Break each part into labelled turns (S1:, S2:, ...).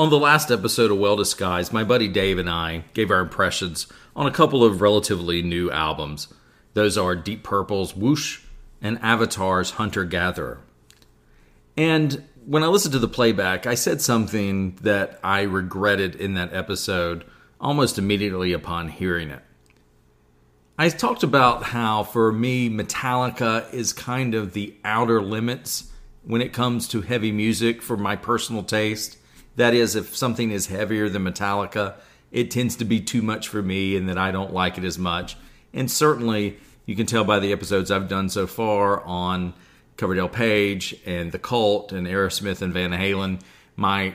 S1: On the last episode of Well Disguised, my buddy Dave and I gave our impressions on a couple of relatively new albums. Those are Deep Purple's Whoosh and Avatar's Hunter Gatherer. And when I listened to the playback, I said something that I regretted in that episode almost immediately upon hearing it. I talked about how, for me, Metallica is kind of the outer limits when it comes to heavy music for my personal taste. That is, if something is heavier than Metallica, it tends to be too much for me and that I don't like it as much. And certainly, you can tell by the episodes I've done so far on Coverdale Page and The Cult and Aerosmith and Van Halen, my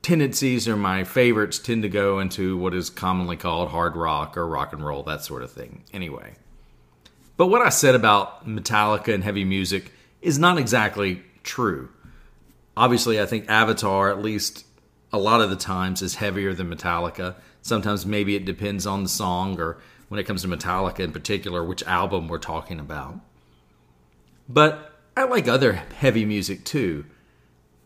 S1: tendencies or my favorites tend to go into what is commonly called hard rock or rock and roll, that sort of thing. Anyway. But what I said about Metallica and heavy music is not exactly true obviously, I think Avatar, at least a lot of the times, is heavier than Metallica. Sometimes maybe it depends on the song or when it comes to Metallica in particular, which album we're talking about. But I like other heavy music too.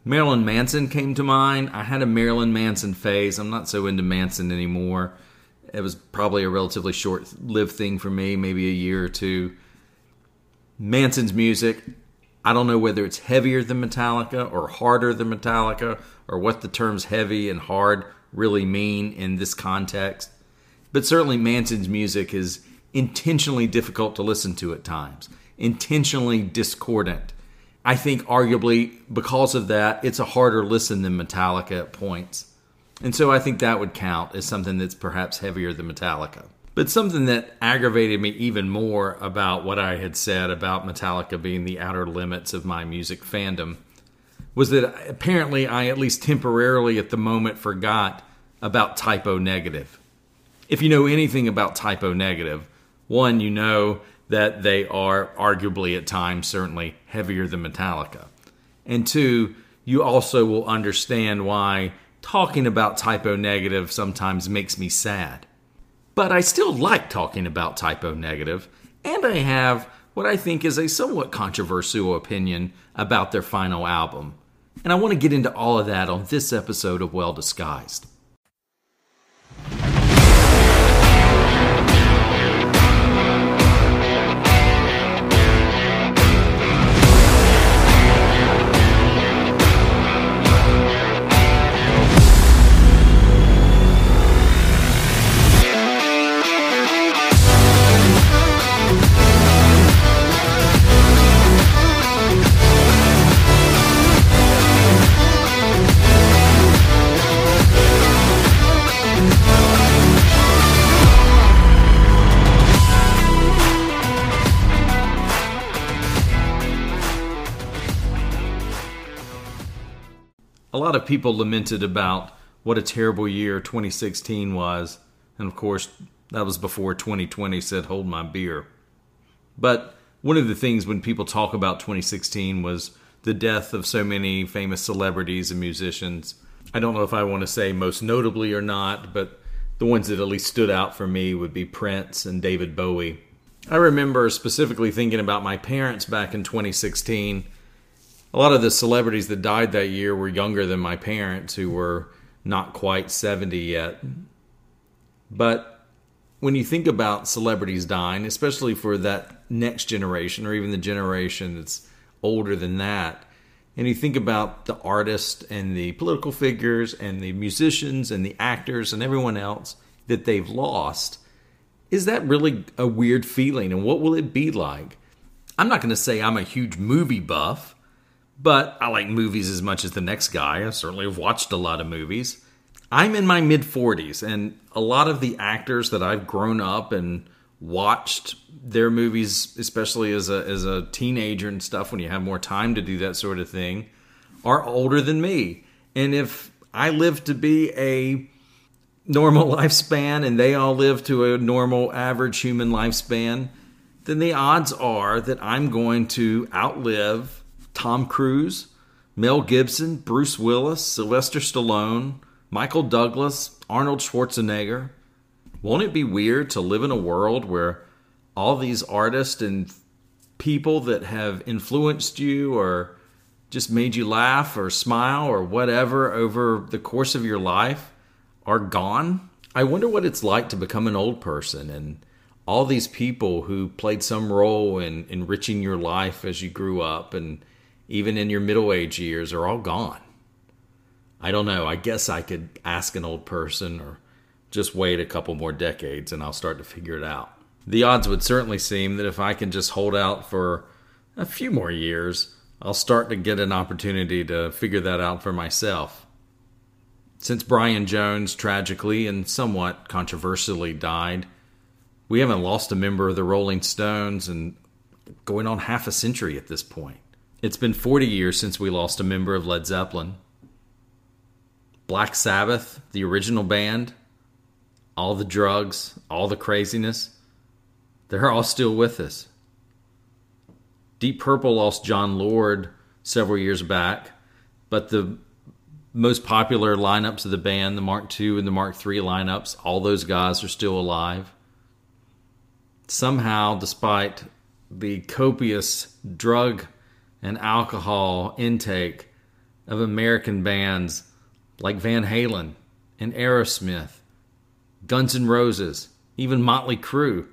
S1: Marilyn Manson came to mind. I had a Marilyn Manson phase. I'm not so into Manson anymore. It was probably a relatively short lived thing for me, maybe a year or two. Manson's music, I don't know whether it's heavier than Metallica or harder than Metallica or what the terms heavy and hard really mean in this context. But certainly Manson's music is intentionally difficult to listen to at times, intentionally discordant. I think arguably because of that, it's a harder listen than Metallica at points. And so I think that would count as something that's perhaps heavier than Metallica. But something that aggravated me even more about what I had said about Metallica being the outer limits of my music fandom was that apparently I at least temporarily at the moment forgot about Type O Negative. If you know anything about Type O Negative, one, you know that they are arguably at times certainly heavier than Metallica. And two, you also will understand why talking about Type O Negative sometimes makes me sad. But I still like talking about Type O Negative, and I have what I think is a somewhat controversial opinion about their final album. And I want to get into all of that on this episode of Well Disguised. Of people lamented about what a terrible year 2016 was. And of course, that was before 2020 said, hold my beer. But one of the things when people talk about 2016 was the death of so many famous celebrities and musicians. I don't know if I want to say most notably or not, but the ones that at least stood out for me would be Prince and David Bowie. I remember specifically thinking about my parents back in 2016 a lot of the celebrities that died that year were younger than my parents, who were not quite 70 yet. But when you think about celebrities dying, especially for that next generation or even the generation that's older than that, and you think about the artists and the political figures and the musicians and the actors and everyone else that they've lost, is that really a weird feeling? And what will it be like? I'm not going to say I'm a huge movie buff but I like movies as much as the next guy. I certainly have watched a lot of movies. I'm in my mid 40s, and a lot of the actors that I've grown up and watched their movies, especially as a as a teenager and stuff, when you have more time to do that sort of thing, are older than me. And if I live to be a normal lifespan and they all live to a normal average human lifespan, then the odds are that I'm going to outlive Tom Cruise, Mel Gibson, Bruce Willis, Sylvester Stallone, Michael Douglas, Arnold Schwarzenegger. Won't it be weird to live in a world where all these artists and people that have influenced you or just made you laugh or smile or whatever over the course of your life are gone. I wonder what it's like to become an old person and all these people who played some role in enriching your life as you grew up and even in your middle age years are all gone. I don't know. I guess I could ask an old person or just wait a couple more decades and I'll start to figure it out. The odds would certainly seem that if I can just hold out for a few more years, I'll start to get an opportunity to figure that out for myself. Since Brian Jones tragically and somewhat controversially died, we haven't lost a member of the Rolling Stones and going on half a century at this point. It's been 40 years since we lost a member of Led Zeppelin. Black Sabbath, the original band, all the drugs, all the craziness, they're all still with us. Deep Purple lost Jon Lord several years back, but the most popular lineups of the band, the Mark II and the Mark III lineups, all those guys are still alive. Somehow, despite the copious drug and alcohol intake of American bands like Van Halen and Aerosmith, Guns N' Roses, even Motley Crue,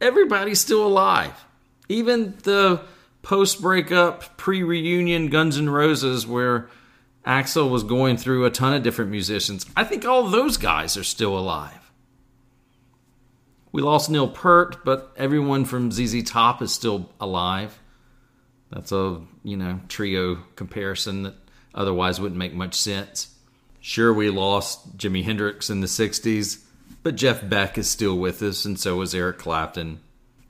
S1: everybody's still alive. Even the post breakup, pre reunion Guns N' Roses, where Axl was going through a ton of different musicians. I think all those guys are still alive. We lost Neil Peart, but everyone from ZZ Top is still alive. That's a, you know, trio comparison that otherwise wouldn't make much sense. Sure, we lost Jimi Hendrix in the 60s, but Jeff Beck is still with us, and so is Eric Clapton.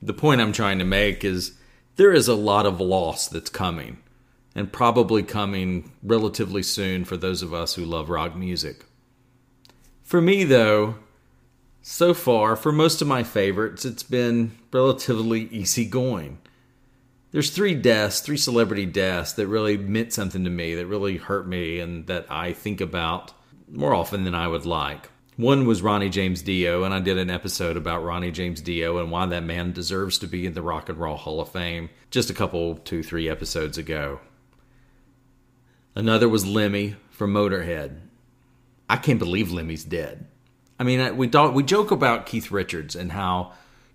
S1: The point I'm trying to make is there is a lot of loss that's coming, and probably coming relatively soon for those of us who love rock music. For me, though, so far, for most of my favorites, it's been relatively easy going. There's three deaths, three celebrity deaths that really meant something to me, that really hurt me, and that I think about more often than I would like. One was Ronnie James Dio, and I did an episode about Ronnie James Dio and why that man deserves to be in the Rock and Roll Hall of Fame just a couple, two, three episodes ago. Another was Lemmy from Motorhead. I can't believe Lemmy's dead. I mean, we talk, we joke about Keith Richards and how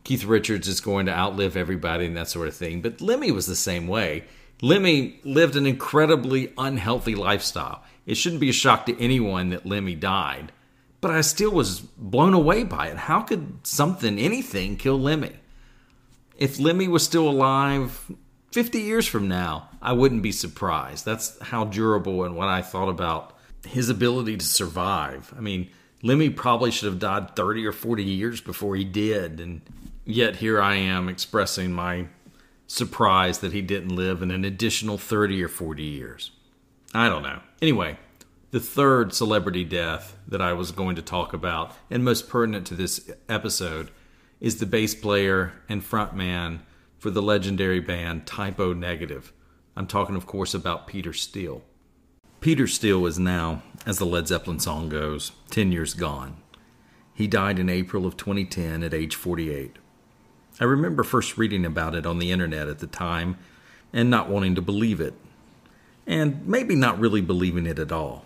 S1: Keith Richards is going to outlive everybody and that sort of thing, but Lemmy was the same way. Lemmy lived an incredibly unhealthy lifestyle. It shouldn't be a shock to anyone that Lemmy died but I still was blown away by it. How could something, anything, kill Lemmy? If Lemmy was still alive 50 years from now, I wouldn't be surprised. That's how durable and what I thought about his ability to survive. I mean, Lemmy probably should have died 30 or 40 years before he did. And yet here I am expressing my surprise that he didn't live in an additional 30 or 40 years. I don't know. Anyway, the third celebrity death that I was going to talk about, and most pertinent to this episode, is the bass player and frontman for the legendary band Type O Negative. I'm talking, of course, about Peter Steele. Peter Steele is now, as the Led Zeppelin song goes, 10 years gone. He died in April of 2010 at age 48. I remember first reading about it on the internet at the time and not wanting to believe it, and maybe not really believing it at all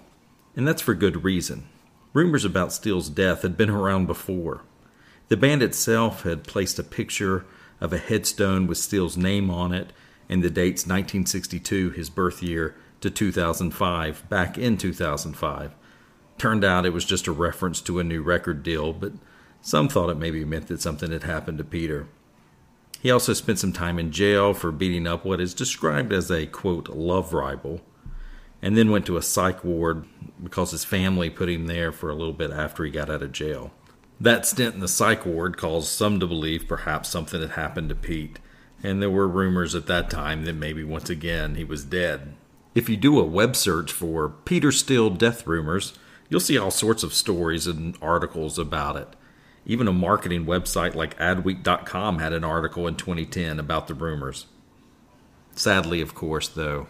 S1: and that's for good reason. Rumors about Steele's death had been around before. The band itself had placed a picture of a headstone with Steele's name on it and the dates 1962, his birth year, to 2005, back in 2005. Turned out it was just a reference to a new record deal, but some thought it maybe meant that something had happened to Peter. He also spent some time in jail for beating up what is described as a, quote, love rival and then went to a psych ward because his family put him there for a little bit after he got out of jail. That stint in the psych ward caused some to believe perhaps something had happened to Pete, and there were rumors at that time that maybe once again he was dead. If you do a web search for Peter Steele death rumors, you'll see all sorts of stories and articles about it. Even a marketing website like Adweek.com had an article in 2010 about the rumors. Sadly, of course, though,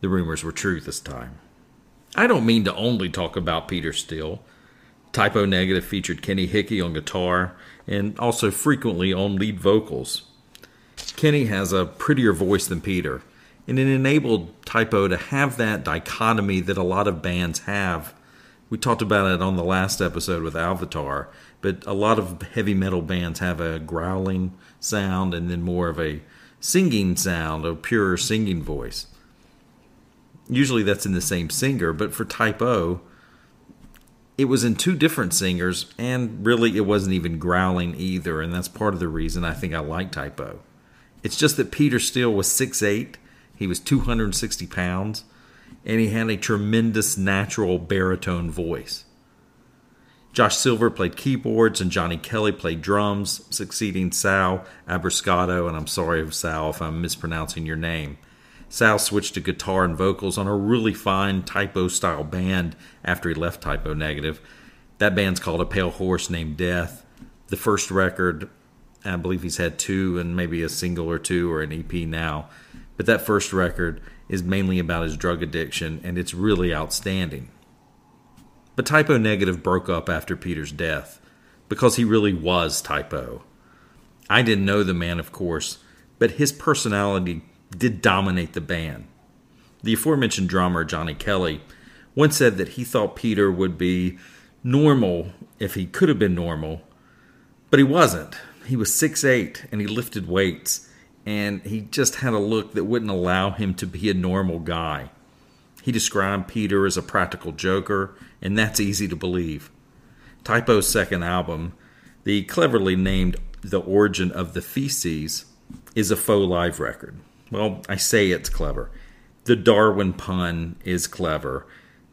S1: the rumors were true this time. I don't mean to only talk about Peter Steele. Type O Negative featured Kenny Hickey on guitar and also frequently on lead vocals. Kenny has a prettier voice than Peter, And it enabled Type O to have that dichotomy that a lot of bands have. We talked about it on the last episode with Avatar, but a lot of heavy metal bands have a growling sound and then more of a singing sound, a pure singing voice. Usually that's in the same singer, but for Type O, it was in two different singers, and really it wasn't even growling either, and that's part of the reason I think I like Type O. It's just that Peter Steele was 6'8, he was 260 pounds, and he had a tremendous natural baritone voice. Josh Silver played keyboards, and Johnny Kelly played drums, succeeding Sal Abruscato, and I'm sorry, Sal, if I'm mispronouncing your name. Sal switched to guitar and vocals on a really fine Type O style band after he left Type O Negative. That band's called A Pale Horse Named Death. The first record, I believe he's had two and maybe a single or two or an EP now. But that first record is mainly about his drug addiction and it's really outstanding. But Type O Negative broke up after Peter's death because he really was Type O. I didn't know the man, of course, but his personality did dominate the band. The aforementioned drummer, Johnny Kelly, once said that he thought Peter would be normal if he could have been normal, but he wasn't. He was 6'8 and he lifted weights, and he just had a look that wouldn't allow him to be a normal guy. He described Peter as a practical joker, and that's easy to believe. Type O's second album, the cleverly named The Origin of the Feces, is a faux live record. Well, I say it's clever. The Darwin pun is clever.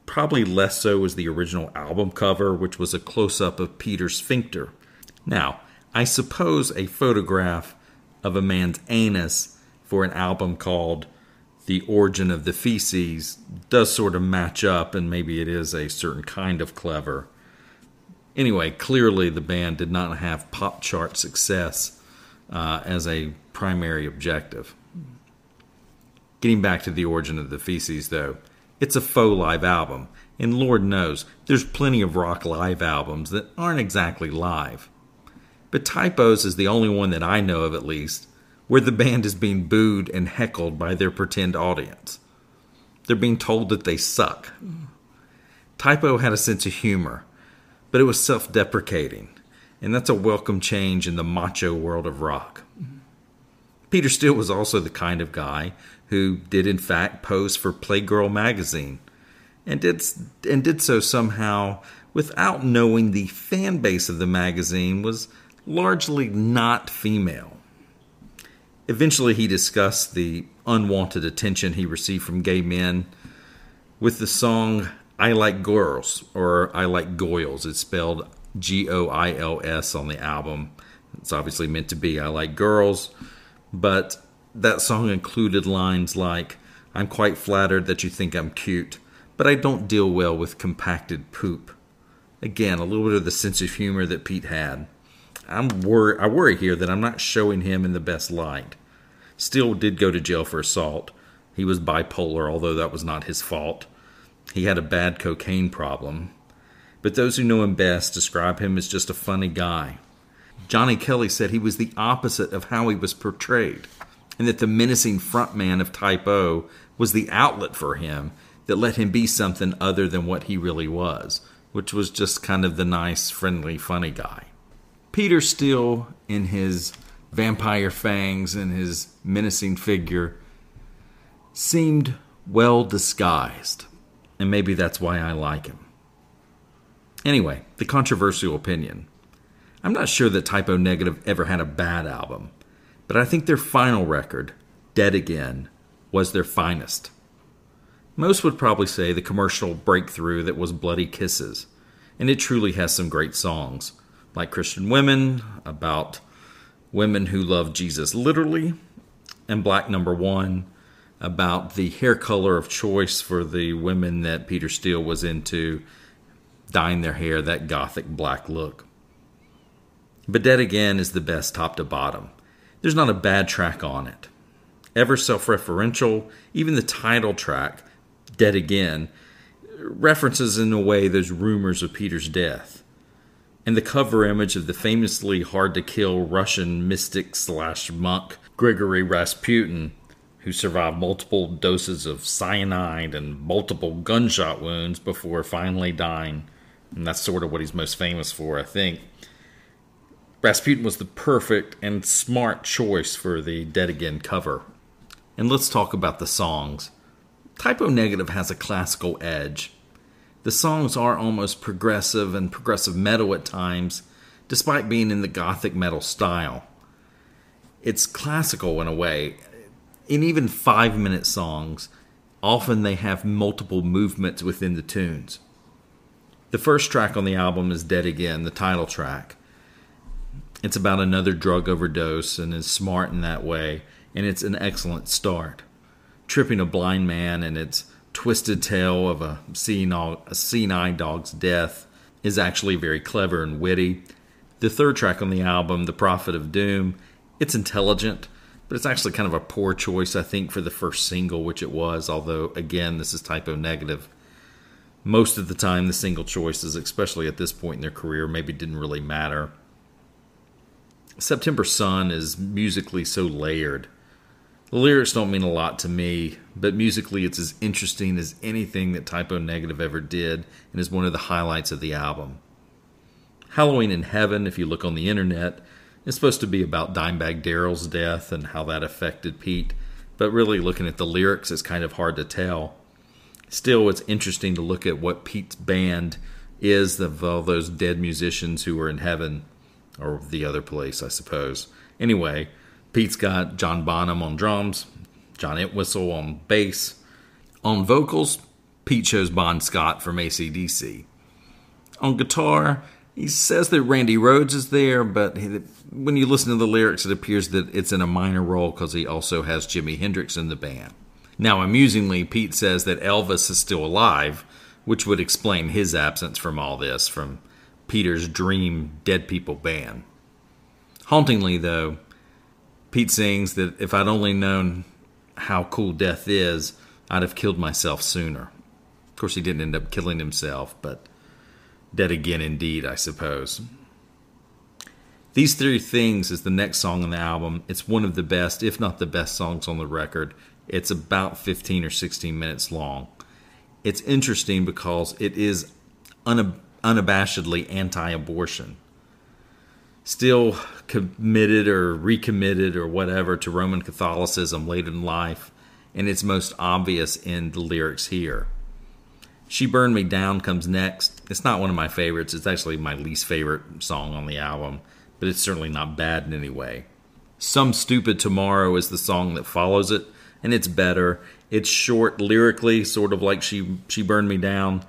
S1: Probably less so as the original album cover, which was a close up of Peter's sphincter. Now, I suppose a photograph of a man's anus for an album called The Origin of the Feces does sort of match up, and maybe it is a certain kind of clever. Anyway, clearly the band did not have pop chart success uh, as a primary objective. Getting back to the origin of the feces, though, it's a faux live album, and Lord knows there's plenty of rock live albums that aren't exactly live. But Type O's is the only one that I know of, at least, where the band is being booed and heckled by their pretend audience. They're being told that they suck. Type O had a sense of humor, but it was self deprecating, and that's a welcome change in the macho world of rock. Peter Steele was also the kind of guy who did in fact pose for Playgirl magazine and did and did so somehow without knowing the fan base of the magazine was largely not female. Eventually he discussed the unwanted attention he received from gay men with the song I Like Girls or I Like Goils. It's spelled G O I L S on the album. It's obviously meant to be I Like Girls but that song included lines like, I'm quite flattered that you think I'm cute, but I don't deal well with compacted poop. Again, a little bit of the sense of humor that Pete had. I'm wor- I worry here that I'm not showing him in the best light. Steele did go to jail for assault. He was bipolar, although that was not his fault. He had a bad cocaine problem. But those who know him best describe him as just a funny guy. Johnny Kelly said he was the opposite of how he was portrayed, and that the menacing frontman of Type O was the outlet for him that let him be something other than what he really was, which was just kind of the nice, friendly, funny guy. Peter Steele, in his vampire fangs and his menacing figure, seemed well disguised, and maybe that's why I like him. Anyway, the controversial opinion. I'm not sure that Type O Negative ever had a bad album, but I think their final record, Dead Again, was their finest. Most would probably say the commercial breakthrough that was Bloody Kisses, and it truly has some great songs, like Christian Women, about women who love Jesus literally, and Black Number One, about the hair color of choice for the women that Peter Steele was into, dyeing their hair that gothic black look. But Dead Again is the best top to bottom. There's not a bad track on it. Ever self referential, even the title track, Dead Again, references in a way those rumors of Peter's death. And the cover image of the famously hard to kill Russian mystic slash monk Grigory Rasputin, who survived multiple doses of cyanide and multiple gunshot wounds before finally dying. And that's sort of what he's most famous for, I think. Rasputin was the perfect and smart choice for the Dead Again cover. And let's talk about the songs. Type O Negative has a classical edge. The songs are almost progressive and progressive metal at times, despite being in the gothic metal style. It's classical in a way. In even five minute songs, often they have multiple movements within the tunes. The first track on the album is Dead Again, the title track. It's about another drug overdose and is smart in that way, and it's an excellent start. Tripping a blind man and its twisted tale of a seeing dog's death is actually very clever and witty. The third track on the album, The Profit of Doom, it's intelligent, but it's actually kind of a poor choice, I think, for the first single, which it was, although, again, this is Type O Negative. Most of the time, the single choices, especially at this point in their career, maybe didn't really matter. September Sun is musically so layered. The lyrics don't mean a lot to me, but musically it's as interesting as anything that Type O Negative ever did and is one of the highlights of the album. Halloween in Heaven, if you look on the internet, is supposed to be about Dimebag Darrell's death and how that affected Pete, but really looking at the lyrics it's kind of hard to tell. Still, it's interesting to look at what Pete's band is of all those dead musicians who were in heaven or the other place, I suppose. Anyway, Pete's got John Bonham on drums, John Entwistle on bass. On vocals, Pete chose Bon Scott from ACDC. On guitar, he says that Randy Rhoads is there, but when you listen to the lyrics, it appears that it's in a minor role because he also has Jimi Hendrix in the band. Now, amusingly, Pete says that Elvis is still alive, which would explain his absence from all this, from Peter's dream Dead People band. Hauntingly, though, Pete sings that if I'd only known how cool death is, I'd have killed myself sooner. Of course, he didn't end up killing himself, but dead again indeed, I suppose. These Three Things is the next song on the album. It's one of the best, if not the best, songs on the record. It's about 15 or 16 minutes long. It's interesting because it is unab- unabashedly anti abortion. Still committed or recommitted or whatever to Roman Catholicism late in life, and it's most obvious in the lyrics here. She Burned Me Down comes next. It's not one of my favorites, it's actually my least favorite song on the album, but it's certainly not bad in any way. Some Stupid Tomorrow is the song that follows it, and it's better. It's short lyrically, sort of like She She Burned Me Down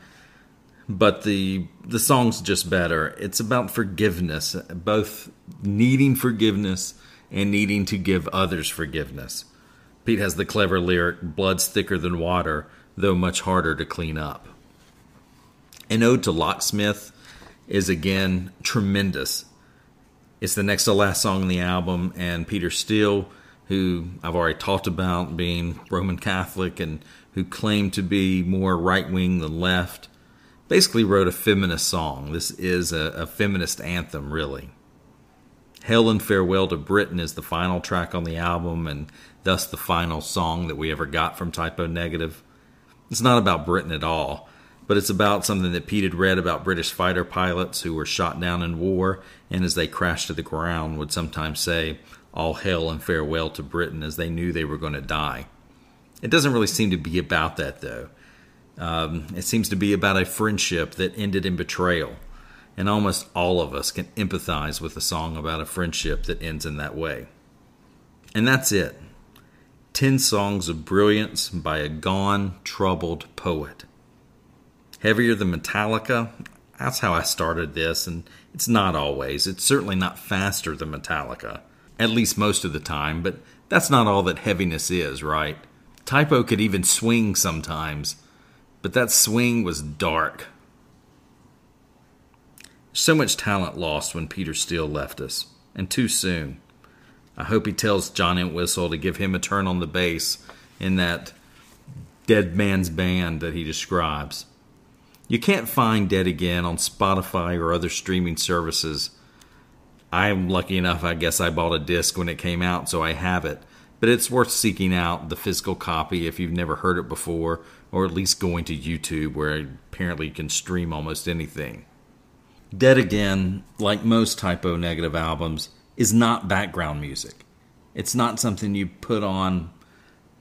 S1: but the the song's just better. It's about forgiveness, both needing forgiveness and needing to give others forgiveness. Pete has the clever lyric, blood's thicker than water, though much harder to clean up. An ode to Locksmith is again tremendous. It's the next to last song on the album, and Peter Steele, who I've already talked about being Roman Catholic and who claimed to be more right wing than left, basically wrote a feminist song. This is a, a feminist anthem, really. Hail and Farewell to Britain is the final track on the album, and thus the final song that we ever got from Type O Negative. It's not about Britain at all, but it's about something that Pete had read about British fighter pilots who were shot down in war, and as they crashed to the ground, would sometimes say, All hail and farewell to Britain, as they knew they were going to die. It doesn't really seem to be about that, though. Um, it seems to be about a friendship that ended in betrayal. And almost all of us can empathize with a song about a friendship that ends in that way. And that's it 10 songs of brilliance by a gone, troubled poet. Heavier than Metallica? That's how I started this, and it's not always. It's certainly not faster than Metallica, at least most of the time, but that's not all that heaviness is, right? Type O could even swing sometimes but that swing was dark. So much talent lost when Peter Steele left us, and too soon. I hope he tells John Entwistle to give him a turn on the bass in that dead man's band that he describes. You can't find Dead Again on Spotify or other streaming services. I'm lucky enough, I guess I bought a disc when it came out, so I have it. But it's worth seeking out the physical copy if you've never heard it before, or at least going to YouTube where apparently you can stream almost anything. Dead Again, like most Type O Negative albums, is not background music. It's not something you put on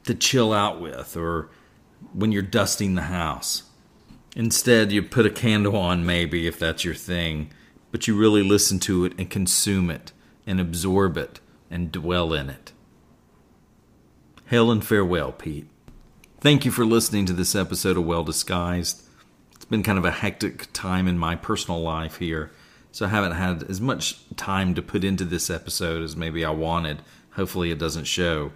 S1: to chill out with or when you're dusting the house. Instead, you put a candle on, maybe, if that's your thing, but you really listen to it and consume it and absorb it and dwell in it. Hail and farewell, Pete. Thank you for listening to this episode of Well Disguised. It's been kind of a hectic time in my personal life here, so I haven't had as much time to put into this episode as maybe I wanted. Hopefully, it doesn't show.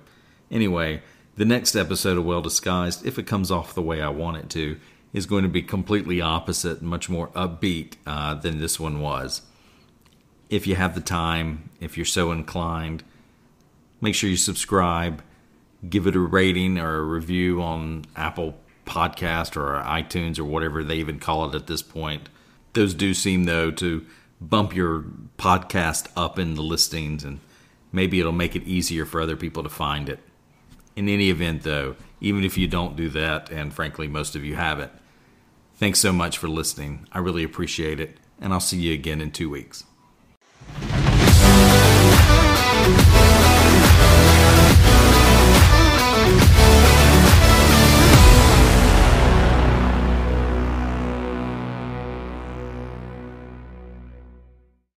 S1: Anyway, the next episode of Well Disguised, if it comes off the way I want it to, is going to be completely opposite, much more upbeat uh, than this one was. If you have the time, if you're so inclined, make sure you subscribe give it a rating or a review on Apple Podcast or iTunes or whatever they even call it at this point. Those do seem though to bump your podcast up in the listings and maybe it'll make it easier for other people to find it. In any event though, even if you don't do that and frankly most of you haven't. Thanks so much for listening. I really appreciate it and I'll see you again in 2 weeks.